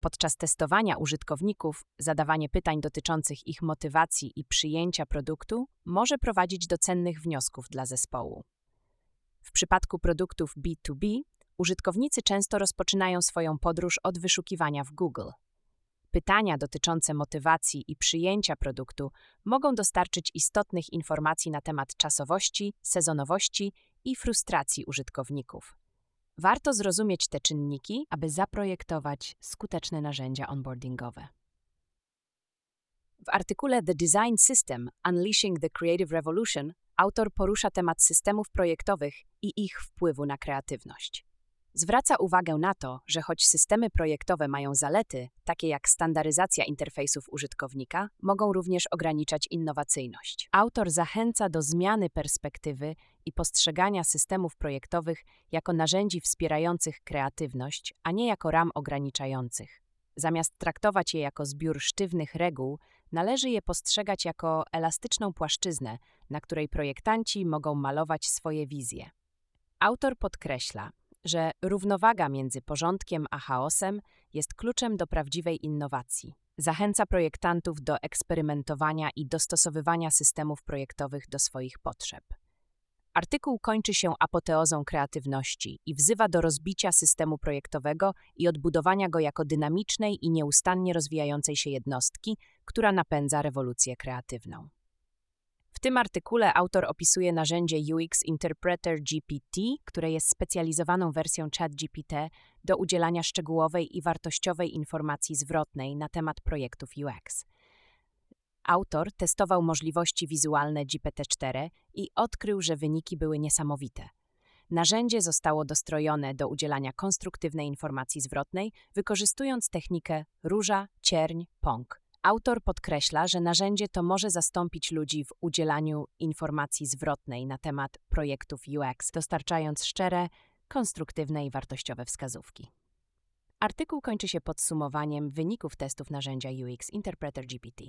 Podczas testowania użytkowników, zadawanie pytań dotyczących ich motywacji i przyjęcia produktu może prowadzić do cennych wniosków dla zespołu. W przypadku produktów B2B, użytkownicy często rozpoczynają swoją podróż od wyszukiwania w Google. Pytania dotyczące motywacji i przyjęcia produktu mogą dostarczyć istotnych informacji na temat czasowości, sezonowości i frustracji użytkowników. Warto zrozumieć te czynniki, aby zaprojektować skuteczne narzędzia onboardingowe. W artykule The Design System Unleashing the Creative Revolution autor porusza temat systemów projektowych i ich wpływu na kreatywność. Zwraca uwagę na to, że choć systemy projektowe mają zalety, takie jak standaryzacja interfejsów użytkownika, mogą również ograniczać innowacyjność. Autor zachęca do zmiany perspektywy i postrzegania systemów projektowych jako narzędzi wspierających kreatywność, a nie jako ram ograniczających. Zamiast traktować je jako zbiór sztywnych reguł, należy je postrzegać jako elastyczną płaszczyznę, na której projektanci mogą malować swoje wizje. Autor podkreśla, że równowaga między porządkiem a chaosem jest kluczem do prawdziwej innowacji. Zachęca projektantów do eksperymentowania i dostosowywania systemów projektowych do swoich potrzeb. Artykuł kończy się apoteozą kreatywności i wzywa do rozbicia systemu projektowego i odbudowania go jako dynamicznej i nieustannie rozwijającej się jednostki, która napędza rewolucję kreatywną. W tym artykule autor opisuje narzędzie UX Interpreter GPT, które jest specjalizowaną wersją ChatGPT do udzielania szczegółowej i wartościowej informacji zwrotnej na temat projektów UX. Autor testował możliwości wizualne GPT-4 i odkrył, że wyniki były niesamowite. Narzędzie zostało dostrojone do udzielania konstruktywnej informacji zwrotnej, wykorzystując technikę róża, cierń, pąk. Autor podkreśla, że narzędzie to może zastąpić ludzi w udzielaniu informacji zwrotnej na temat projektów UX, dostarczając szczere, konstruktywne i wartościowe wskazówki. Artykuł kończy się podsumowaniem wyników testów narzędzia UX Interpreter GPT.